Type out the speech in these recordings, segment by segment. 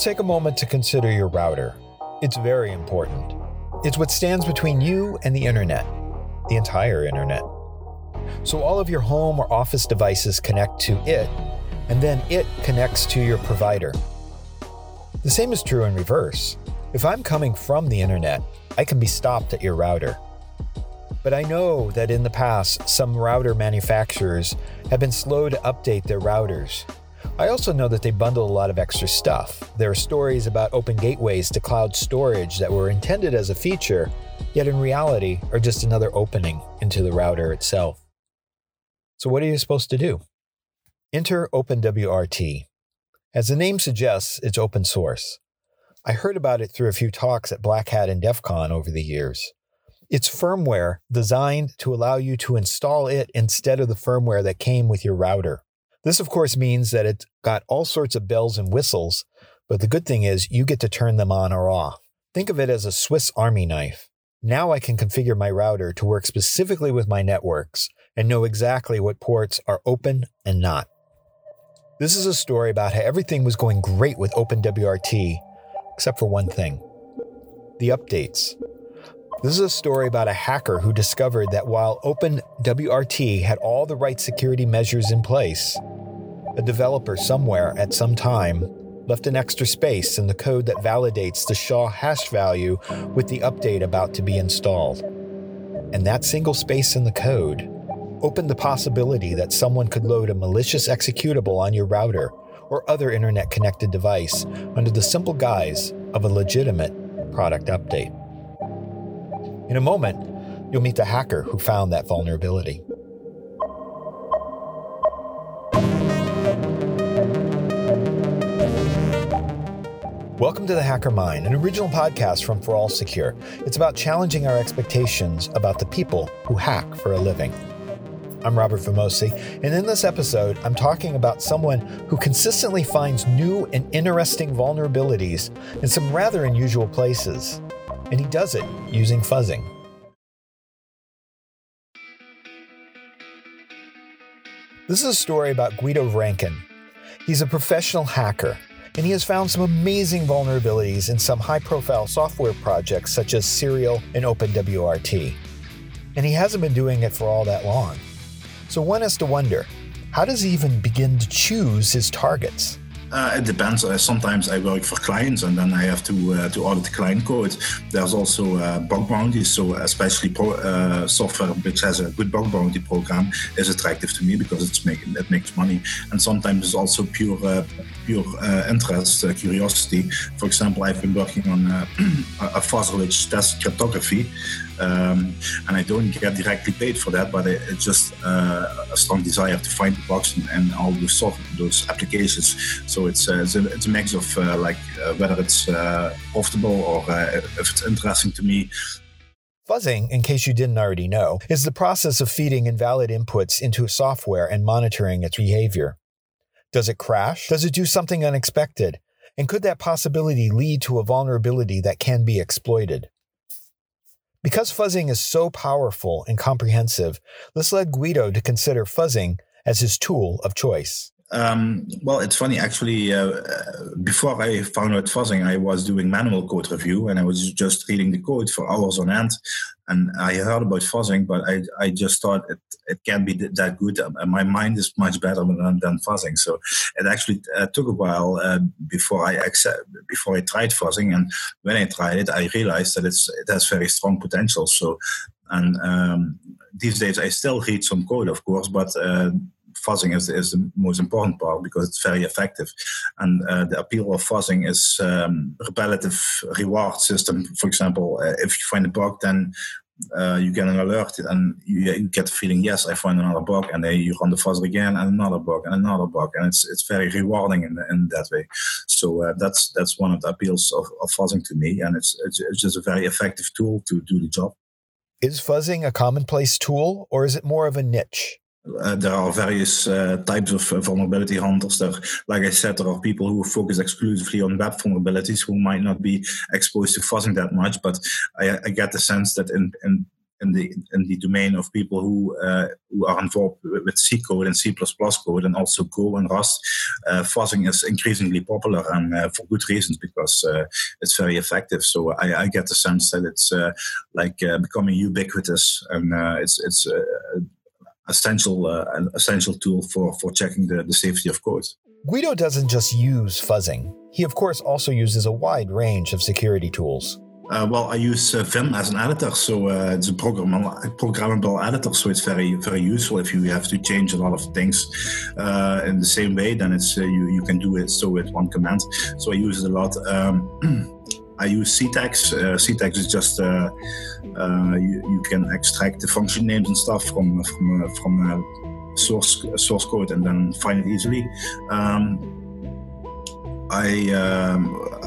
Take a moment to consider your router. It's very important. It's what stands between you and the internet, the entire internet. So all of your home or office devices connect to it, and then it connects to your provider. The same is true in reverse. If I'm coming from the internet, I can be stopped at your router. But I know that in the past, some router manufacturers have been slow to update their routers. I also know that they bundle a lot of extra stuff. There are stories about open gateways to cloud storage that were intended as a feature, yet in reality are just another opening into the router itself. So, what are you supposed to do? Enter OpenWRT. As the name suggests, it's open source. I heard about it through a few talks at Black Hat and DEF CON over the years. It's firmware designed to allow you to install it instead of the firmware that came with your router. This, of course, means that it's got all sorts of bells and whistles, but the good thing is you get to turn them on or off. Think of it as a Swiss Army knife. Now I can configure my router to work specifically with my networks and know exactly what ports are open and not. This is a story about how everything was going great with OpenWRT, except for one thing the updates. This is a story about a hacker who discovered that while OpenWRT had all the right security measures in place, a developer somewhere at some time left an extra space in the code that validates the SHA hash value with the update about to be installed. And that single space in the code opened the possibility that someone could load a malicious executable on your router or other internet connected device under the simple guise of a legitimate product update. In a moment, you'll meet the hacker who found that vulnerability. Welcome to The Hacker Mind, an original podcast from ForAllSecure. It's about challenging our expectations about the people who hack for a living. I'm Robert Vamosi, and in this episode, I'm talking about someone who consistently finds new and interesting vulnerabilities in some rather unusual places. And he does it using fuzzing. This is a story about Guido Vranken. He's a professional hacker, and he has found some amazing vulnerabilities in some high profile software projects such as Cereal and OpenWRT. And he hasn't been doing it for all that long. So one has to wonder how does he even begin to choose his targets? Uh, it depends. Uh, sometimes I work for clients, and then I have to uh, to audit the client code. There's also uh, bug bounties, so especially pro, uh, software which has a good bug bounty program is attractive to me because it's making it makes money. And sometimes it's also pure uh, pure interest, curiosity. For example, I've been working on a fuzzer which tests cryptography. Um, and I don't get directly paid for that, but it's just a strong desire to find the bugs and, and all those software, those applications. So it's uh, it's, a, it's, a, mix of uh, like uh, whether it's profitable or if it's interesting to me. Fuzzing, in case you didn't already know, is the process of feeding invalid inputs into software and monitoring its behavior. Does it crash? Does it do something unexpected? And could that possibility lead to a vulnerability that can be exploited? Because fuzzing is so powerful and comprehensive, this led Guido to consider fuzzing as his tool of choice. Um, well, it's funny actually. Uh, before I found out fuzzing, I was doing manual code review and I was just reading the code for hours on end. And I heard about fuzzing, but I, I just thought it, it can't be that good. My mind is much better than, than fuzzing. So it actually uh, took a while uh, before I accept, before I tried fuzzing. And when I tried it, I realized that it's it has very strong potential. So and um, these days I still read some code, of course, but uh, fuzzing is, is the most important part because it's very effective. And uh, the appeal of fuzzing is um, relative reward system. For example, uh, if you find a bug, then uh, you get an alert and you, you, get the feeling, yes, I find another bug, and then you run the fuzzer again and another bug and another bug, and it's it's very rewarding in, in that way. So uh, that's that's one of the appeals of, of fuzzing to me, and it's, it's it's just a very effective tool to do the job. Is fuzzing a commonplace tool, or is it more of a niche? Uh, there are various uh, types of uh, vulnerability hunters. There, like I said, there are people who focus exclusively on web vulnerabilities who might not be exposed to fuzzing that much. But I, I get the sense that in, in in the in the domain of people who uh, who are involved with C code and C++ code and also Go and Rust, uh, fuzzing is increasingly popular and uh, for good reasons because it's very effective. So I, I, get the sense that it's like becoming ubiquitous and it's it's essential an essential tool for for checking the, the safety of code. Guido doesn't just use fuzzing. He of course also uses a wide range of security tools. Uh, well, I use uh, Vim as an editor, so uh, it's a programmable, programmable editor, so it's very very useful if you have to change a lot of things uh, in the same way. Then it's uh, you you can do it so with one command. So I use it a lot. Um, I use ctags. Uh, ctags is just you, you, can extract the function names and stuff from from from source source code and then find it easily. Um, I um,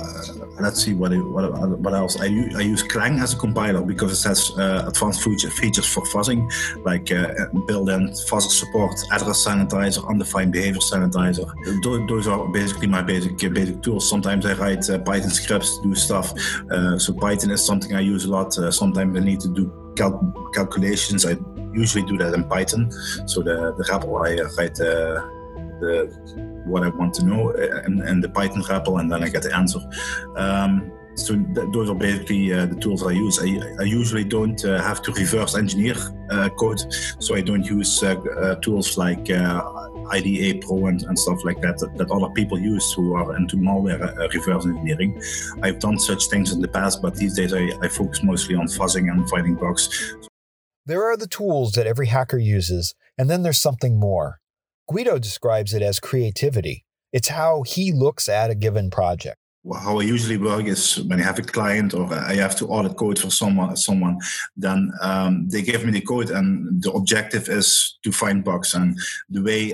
let's see what, what, what else. I, I use Clang as a compiler because it has uh, advanced features for fuzzing, like uh, built-in fuzzer support, address sanitizer, undefined behavior sanitizer. Those, are basically my basic basic tools. Sometimes I write uh, Python scripts to do stuff. Uh, so Python is something I use a lot. Uh, sometimes I need to do cal- calculations. I usually do that in Python. So the the REPL I write uh, the what I want to know uh, in the Python REPL, and then I get the answer. Um, so th- those are basically uh, the tools I use. I, I usually don't uh, have to reverse engineer uh, code, so I don't use tools like IDA Pro and, and, stuff like that, that, that other people use who are into malware reverse engineering. I've done such things in the past, but these days I, I focus mostly on fuzzing and finding bugs. There are the tools that every hacker uses, and then there's something more. Guido describes it as creativity. It's how he looks at a given project. Well, how I usually work is when I have a client or I have to audit code for someone, someone then um, they give me the code, and the objective is to find bugs. And the way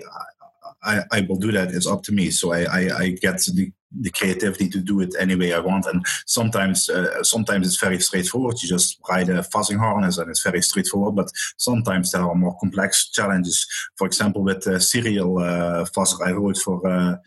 I, I will do that is up to me. So I, I, I get the the creativity to do it any way I want. And sometimes, uh, sometimes it's very straightforward. You just write a fuzzing harness and it's very straightforward. But sometimes there are more complex challenges. For example, with the Cereal uh, fuzzer I wrote for. Uh,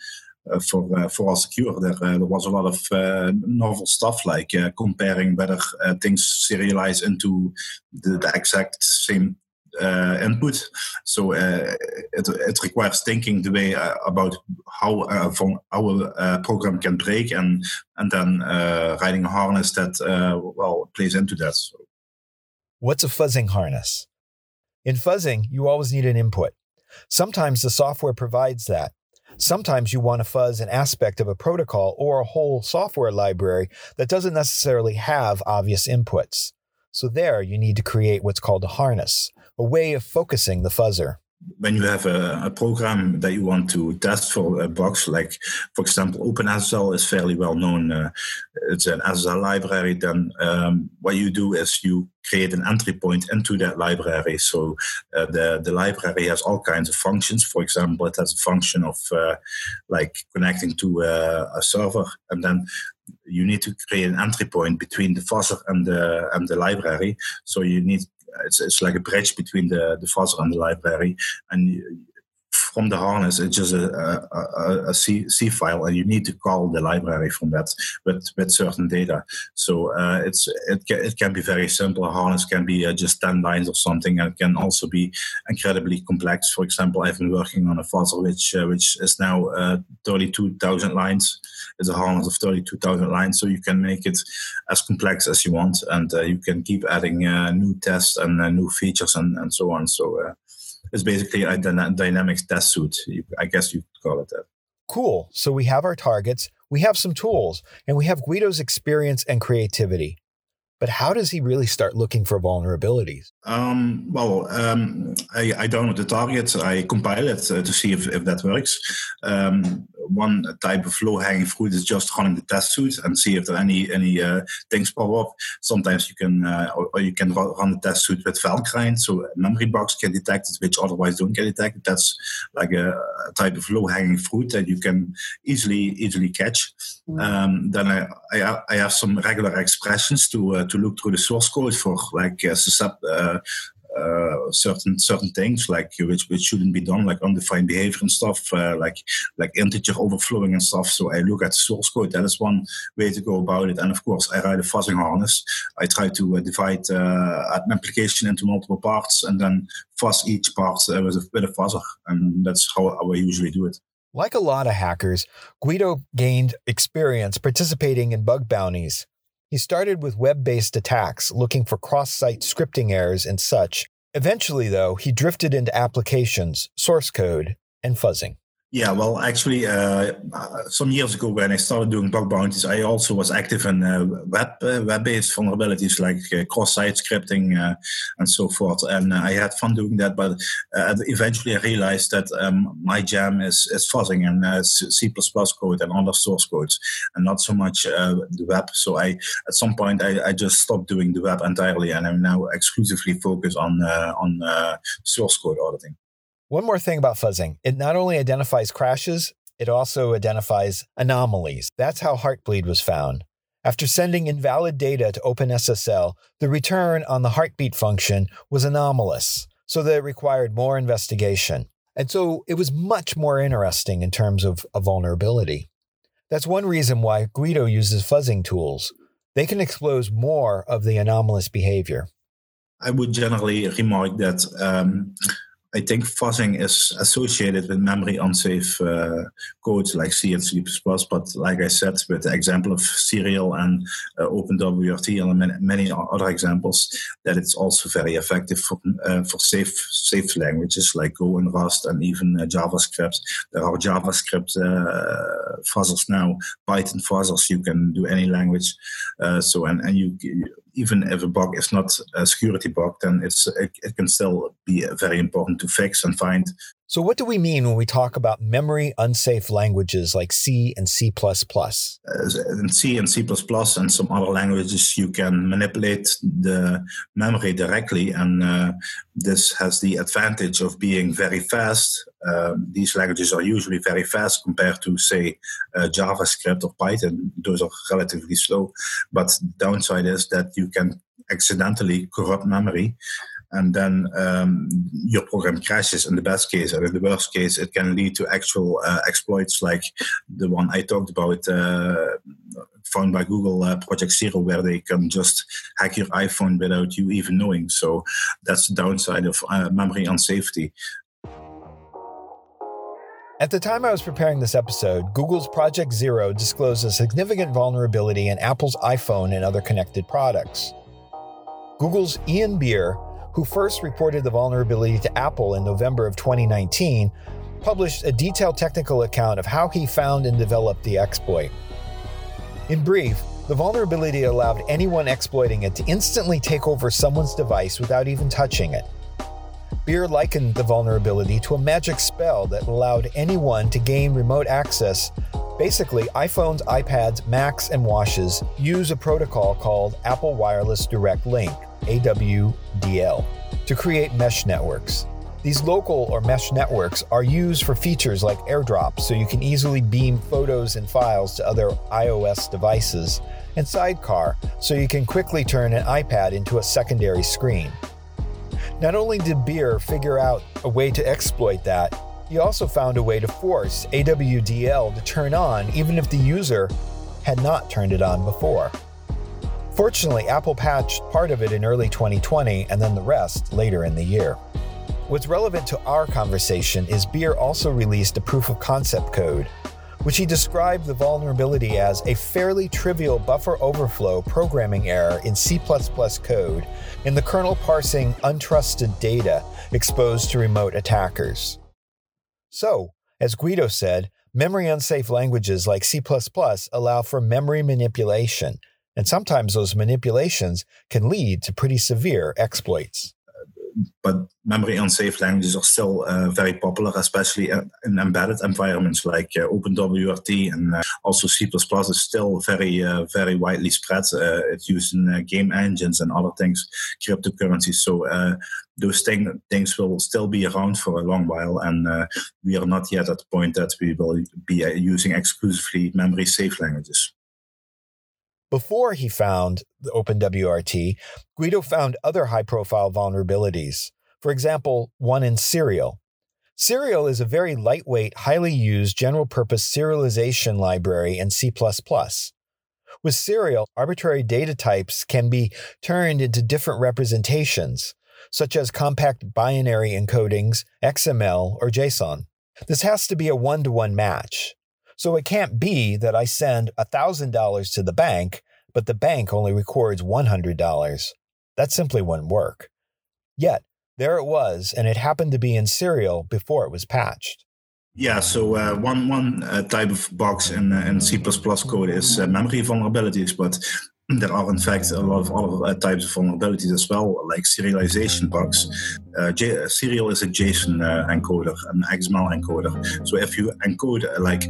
uh, for uh, for AllSecure. There, uh, there was a lot of uh, novel stuff like uh, comparing whether uh, things serialize into the, the, exact same uh, input. So uh, it, it requires thinking the way uh, about how our program can break, and and then writing a harness that well plays into that. So. What's a fuzzing harness? In fuzzing, you always need an input. Sometimes the software provides that. Sometimes you want to fuzz an aspect of a protocol or a whole software library that doesn't necessarily have obvious inputs. So there you need to create what's called a harness, a way of focusing the fuzzer. When you have a, a program that you want to test for a box, like for example, OpenSSL is fairly well known. Uh, it's an SSL library. Then um, what you do is you create an entry point into that library. So uh, the the library has all kinds of functions. For example, it has a function of uh, like connecting to uh, a server, and then you need to create an entry point between the fuzzer and the and the library. So you need it's, it's like a bridge between the, the fuzzer and the library. And from the harness, it's just a, a, a C, C file, and you need to call the library from that with, with certain data. So uh, it's it can, it can be very simple. A harness can be uh, just 10 lines or something, and it can also be incredibly complex. For example, I've been working on a fuzzer which, uh, which is now uh, 32,000 lines. It's a harness of 32,000 lines, so you can make it as complex as you want, and uh, you can keep adding uh, new tests and new features and, and so on. So it's basically a dynamics test suite. I guess you call it that. Cool. So we have our targets, we have some tools, and we have Guido's experience and creativity. But how does he really start looking for vulnerabilities? Um, well, um, I, I, download the target, I compile it uh, to see if, if that works. Um, one type of low hanging fruit is just running the test suite and see if there are any any uh, things pop up. Sometimes you can uh, or, or, you can run the test suite with Valgrind, so memory bugs get detected which otherwise don't get detected. That's like a, a type of low hanging fruit that you can easily easily catch. Mm-hmm. Um, then I, I, I have some regular expressions to uh, to look through the source code for like uh, uh, uh, certain certain things like which which shouldn't be done, like undefined behavior and stuff, uh, like like integer overflowing and stuff. So I look at source code. That is one way to go about it. And of course, I write a fuzzing harness. I try to uh, divide uh, an application into multiple parts and then fuzz each part uh, with a, with a fuzzer, and that's how I usually do it. Like a lot of hackers, Guido gained experience participating in bug bounties. He started with web based attacks, looking for cross site scripting errors and such. Eventually, though, he drifted into applications, source code, and fuzzing. Yeah, well, actually, uh, uh, some years ago when I started doing bug bounties, I also was active in uh, web uh, web-based vulnerabilities like uh, cross-site scripting uh, and so forth, and I had fun doing that. But eventually, I realized that um, my jam is, is fuzzing and C++ code and other source codes, and not so much the web. So I, at some point, I, I, just stopped doing the web entirely, and I'm now exclusively focused on on source code auditing. One more thing about fuzzing it not only identifies crashes, it also identifies anomalies. That's how Heartbleed was found. After sending invalid data to OpenSSL, the return on the heartbeat function was anomalous, so that it required more investigation. And so it was much more interesting in terms of a vulnerability. That's one reason why Guido uses fuzzing tools. They can expose more of the anomalous behavior. I would generally remark that um, I think fuzzing is associated with memory unsafe uh, codes like C and C++, but like I said, with the example of Cereal and uh, OpenWRT and many, many, other examples, that it's also very effective for, uh, for safe safe languages like Go and Rust and even uh, JavaScript. There are JavaScript uh, fuzzers now, Python fuzzers. You can do any language. Uh, so and and you even if a bug is not a security bug, then it's it, it, can still be very important to fix and find. So, what do we mean when we talk about memory unsafe languages like C and C++? in C and C++ and some other languages, you can manipulate the memory directly, and uh, this has the advantage of being very fast. Uh, these languages are usually very fast compared to, say, uh, JavaScript or Python. Those are relatively slow. But the downside is that you can accidentally corrupt memory and then um, your program crashes in the best case, or in the worst case, it can lead to actual uh, exploits like the one I talked about, uh, found by Google, uh, Project Zero, where they can just hack your iPhone without you even knowing. So that's the downside of uh, memory unsafety. At the time I was preparing this episode, Google's Project Zero disclosed a significant vulnerability in Apple's iPhone and other connected products. Google's Ian Beer who first reported the vulnerability to Apple in November of 2019, published a detailed technical account of how he found and developed the exploit. In brief, the vulnerability allowed anyone exploiting it to instantly take over someone's device without even touching it. Beer likened the vulnerability to a magic spell that allowed anyone to gain remote access. Basically, iPhones, iPads, Macs, and Watches use a protocol called Apple Wireless Direct Link, AWDL, to create mesh networks. These local or mesh networks are used for features like airdrop, so you can easily beam photos and files to other iOS devices, and Sidecar, so you can quickly turn an iPad into a secondary screen. Not only did Beer figure out a way to exploit that, he also found a way to force AWDL to turn on even if the user had not turned it on before. Fortunately, Apple patched part of it in early 2020 and then the rest later in the year. What's relevant to our conversation is Beer also released a proof of concept code, which he described the vulnerability as a fairly trivial buffer overflow programming error in C code in the kernel parsing untrusted data exposed to remote attackers. So, as Guido said, memory unsafe languages like C allow for memory manipulation and sometimes those manipulations can lead to pretty severe exploits. But memory unsafe languages are still uh, very popular, especially in embedded environments like uh, OpenWRT and uh, also C++ is still very, uh, very widely spread. Uh, it's used in uh, game engines and other things, cryptocurrencies. So those thing, things will still be around for a long while, and we are not yet at the point that we will be using exclusively memory safe languages. Before he found the OpenWRT, Guido found other high profile vulnerabilities. For example, one in Cereal. Cereal is a very lightweight, highly used general purpose serialization library in C. With Cereal, arbitrary data types can be turned into different representations, such as compact binary encodings, XML, or JSON. This has to be a one to one match. So it can't be that I send $1,000 to the bank, but the bank only records $100. That simply wouldn't work. Yet, there it was, and it happened to be in Cereal before it was patched. Yeah, so uh, one one uh, type of box in uh, in C++ code is uh, memory vulnerabilities, but there are in fact a lot of other uh, types of vulnerabilities as well, like serialization bugs. Uh, J- Cereal is a JSON encoder, an XML encoder. So if you encode like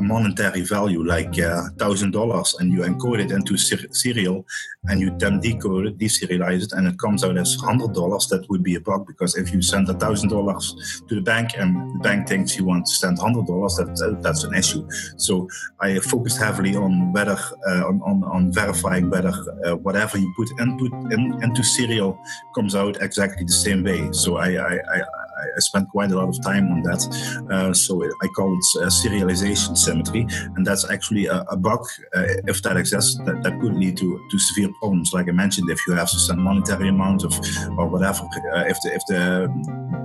a monetary value like uh, thousand uh, dollars and you encode it into ser- Cereal and you then decode it, deserialize it, and it comes out as hundred dollars, that would be a bug because if you send a thousand dollars to the bank and the bank thinks you want to send hundred dollars, that, uh, that's an issue. So I focused heavily on whether uh, on, on, on, verifying whether uh, whatever you put input in, into Cereal comes out exactly the same way. So I, I, I I spent quite a lot of time on that. Uh, so I call it uh, serialization symmetry, and that's actually a, a bug. Uh, if that exists, that, that could lead to, to severe problems. Like I mentioned, if you have to send monetary amount of or whatever, uh, if the if the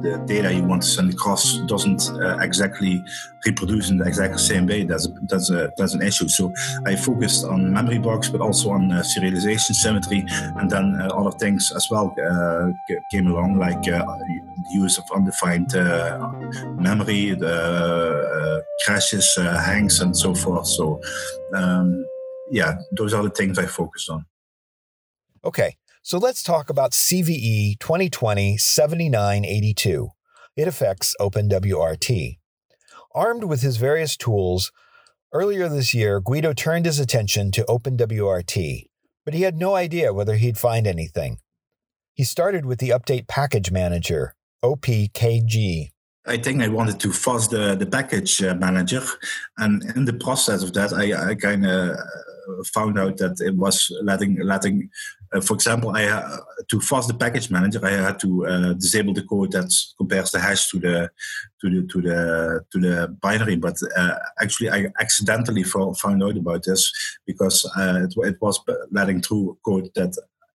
the data you want to send across doesn't uh, exactly reproduce in the exact same way, that's a, that's a, that's an issue. So I focused on memory bugs, but also on serialization symmetry, and then other things as well came along, like use of undefined uh, memory, the uh, crashes, uh, hangs, and so forth. So, um, yeah, those are the things I focused on. Okay, so let's talk about CVE 2020 7982. It affects OpenWRT. Armed with his various tools, earlier this year, Guido turned his attention to OpenWRT, but he had no idea whether he'd find anything. He started with the Update Package Manager, OPKG? I think I wanted to fuzz the, the package uh, manager. And in the process of that, I, I kind of uh, found out that it was letting, letting uh, for example, I uh, to fuzz the package manager, I had to uh, disable the code that compares the hash to the to the to the to the binary. But uh, actually, I accidentally found out about this because it, it was letting through code that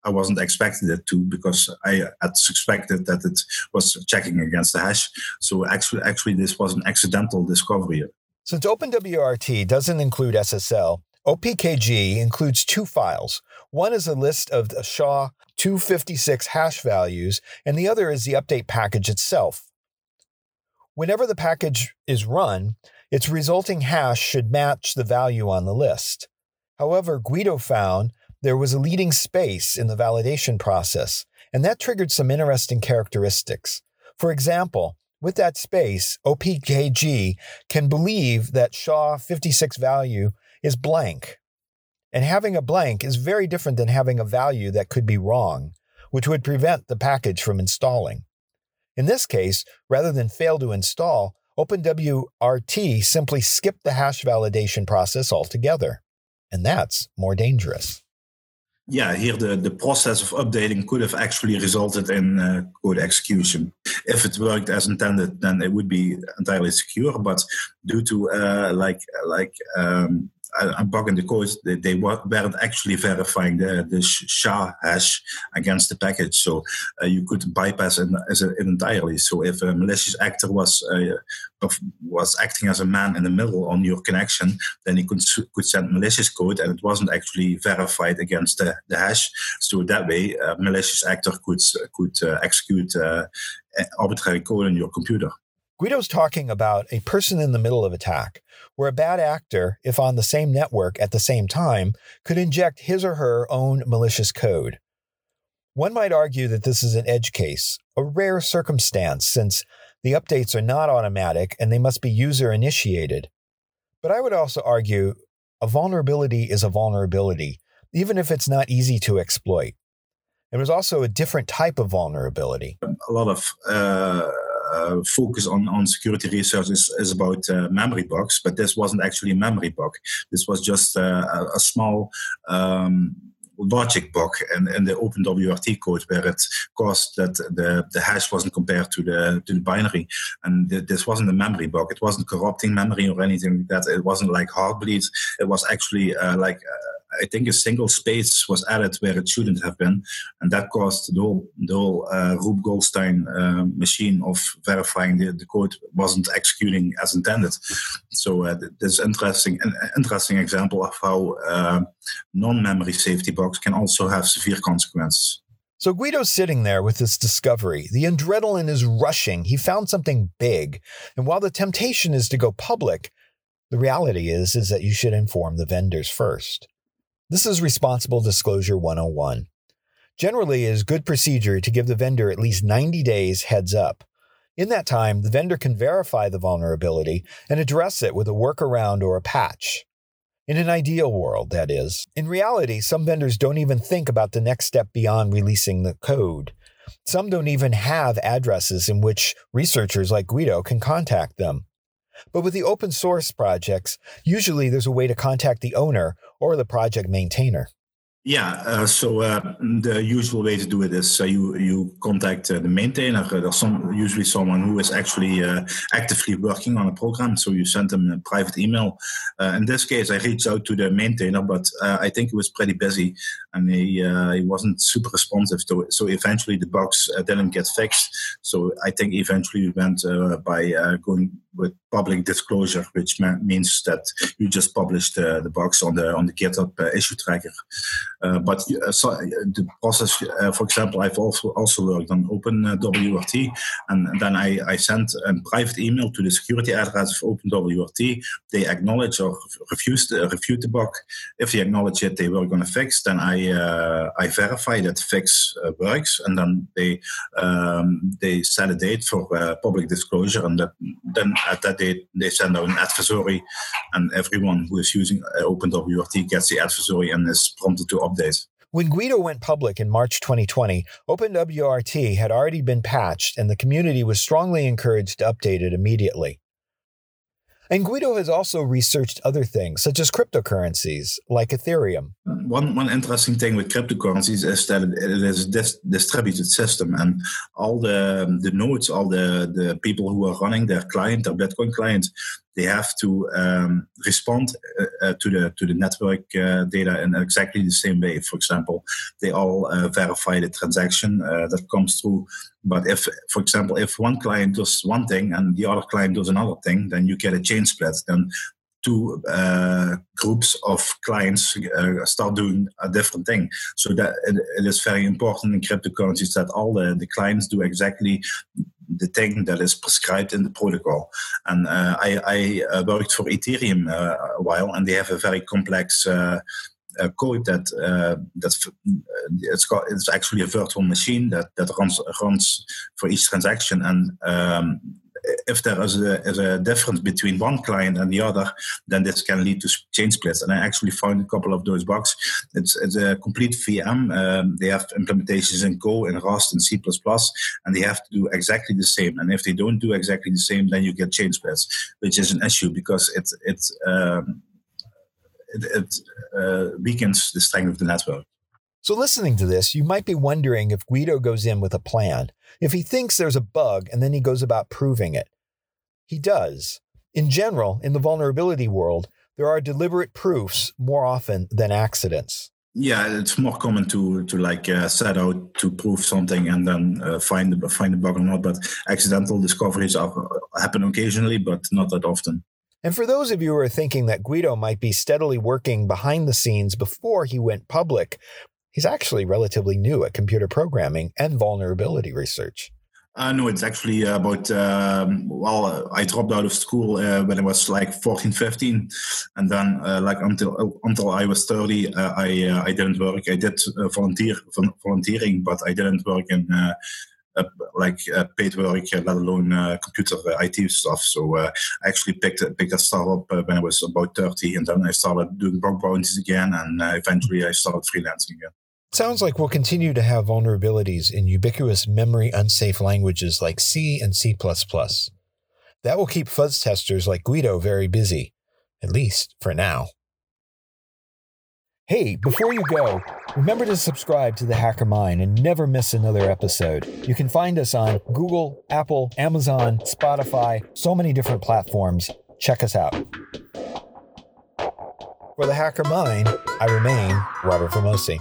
I wasn't expecting it to because I had suspected that it was checking against the hash. So actually, actually, this was an accidental discovery. Since OpenWRT doesn't include SSL, OPKG includes two files. One is a list of the SHA 256 hash values, and the other is the update package itself. Whenever the package is run, its resulting hash should match the value on the list. However, Guido found there was a leading space in the validation process, and that triggered some interesting characteristics. For example, with that space, OPKG can believe that SHA 56 value is blank. And having a blank is very different than having a value that could be wrong, which would prevent the package from installing. In this case, rather than fail to install, OpenWRT simply skipped the hash validation process altogether. And that's more dangerous yeah, here the, the process of updating could have actually resulted in uh, code execution. If it worked as intended, then it would be entirely secure. But due to uh, like like um, a bug in the code, they, they weren't actually verifying the, the SHA hash against the package. So uh, you could bypass it, it, entirely. So if a malicious actor was uh, was acting as a man in the middle on your connection, then he could could send malicious code, and it wasn't actually verified against the, the hash. So that way, a malicious actor could could uh, execute uh, arbitrary code on your computer. Guido's talking about a person in the middle of attack, where a bad actor, if on the same network at the same time, could inject his or her own malicious code. One might argue that this is an edge case, a rare circumstance since the updates are not automatic and they must be user initiated. But I would also argue a vulnerability is a vulnerability, even if it's not easy to exploit. It was also a different type of vulnerability. A lot of uh uh, focus on, on security research is, is about uh, memory bugs, but this wasn't actually a memory bug. This was just a, a small um, logic bug in, in the OpenWRT code where it caused that the, the hash wasn't compared to the to the binary. And th- this wasn't a memory bug. It wasn't corrupting memory or anything like that. It wasn't like Heartbleed. It was actually uh, like uh, I think a single space was added where it shouldn't have been, and that caused the whole the whole uh, Rube Goldstein uh, machine of verifying the, the code wasn't executing as intended. So uh, this interesting an interesting example of how uh, non-memory safety bugs can also have severe consequences. So Guido's sitting there with this discovery. The adrenaline is rushing. He found something big. And while the temptation is to go public, the reality is is that you should inform the vendors first. This is Responsible Disclosure 101. Generally, it is good procedure to give the vendor at least 90 days heads up. In that time, the vendor can verify the vulnerability and address it with a workaround or a patch. In an ideal world, that is. In reality, some vendors don't even think about the next step beyond releasing the code. Some don't even have addresses in which researchers like Guido can contact them. But with the open source projects, usually there's a way to contact the owner or the project maintainer. Yeah, uh, so uh, the usual way to do it is uh, you you contact uh, the maintainer. Uh, there's some usually someone who is actually uh, actively working on a program. So you send them a private email. in this case, I reached out to the maintainer, but I think he was pretty busy and he he wasn't super responsive to it. So eventually the bugs didn't get fixed. So I think eventually we went by going with public disclosure, which means that you just publish the, the bugs on the on the GitHub issue tracker. Uh, but uh, so uh, the process, for example, I've also also worked on OpenWRT, and then I, I sent a private email to the security address of OpenWRT. They acknowledge or refuse the, refute the bug. If they acknowledge it, they were going to fix. Then I I verify that fix works, and then they um, they set a date for public disclosure, and that, then at that date they send out an advisory, and everyone who is using uh, OpenWRT gets the advisory and is prompted to update. When Guido went public in March 2020, OpenWRT had already been patched and the community was strongly encouraged to update it immediately. And Guido has also researched other things, such as cryptocurrencies, like Ethereum. One, one interesting thing with cryptocurrencies is that it is a dis- distributed system, and all the, the nodes, all the, the people who are running their client, their Bitcoin client, they have to um, respond uh, uh, to the to the network uh, data in exactly the same way. For example, they all uh, verify the transaction uh, that comes through. But if, for example, if one client does one thing and the other client does another thing, then you get a chain split. Then two uh, groups of clients start doing a different thing. So that it, it is very important in cryptocurrencies that all the, the clients do exactly the thing that is prescribed in the protocol. And uh, I, I uh, worked for Ethereum uh, a while, and they have a very complex uh, code that uh, that's it's got it's actually a virtual machine that that runs runs for each transaction, and um, if there is a, is a difference between one client and the other, then this can lead to chain splits. And I actually found a couple of those bugs. It's, it's a complete VM. Um, they have implementations in Go, in Rust, and C++, and they have to do exactly the same. And if they don't do exactly the same, then you get chain splits, which is an issue because it, it, um, it, it uh, weakens the strength of the network. So, listening to this, you might be wondering if Guido goes in with a plan, if he thinks there's a bug and then he goes about proving it. He does. In general, in the vulnerability world, there are deliberate proofs more often than accidents. Yeah, it's more common to to like uh, set out to prove something and then uh, find the find the bug or not. But accidental discoveries are, happen occasionally, but not that often. And for those of you who are thinking that Guido might be steadily working behind the scenes before he went public, He's actually relatively new at computer programming and vulnerability research. Uh, no, it's actually about, um, well, I dropped out of school uh, when I was like 14, 15. And then uh, like until until I was 30, uh, I uh, I didn't work. I did uh, volunteer volunteering, but I didn't work in like paid work, let alone computer IT stuff. So I actually picked, picked a startup when I was about 30. And then I started doing bug bounties again. And eventually I started freelancing again. Sounds like we'll continue to have vulnerabilities in ubiquitous memory unsafe languages like C and C. That will keep fuzz testers like Guido very busy, at least for now. Hey, before you go, remember to subscribe to the Hacker Mind and never miss another episode. You can find us on Google, Apple, Amazon, Spotify, so many different platforms. Check us out. For the Hacker Mind, I remain Robert Vamosi.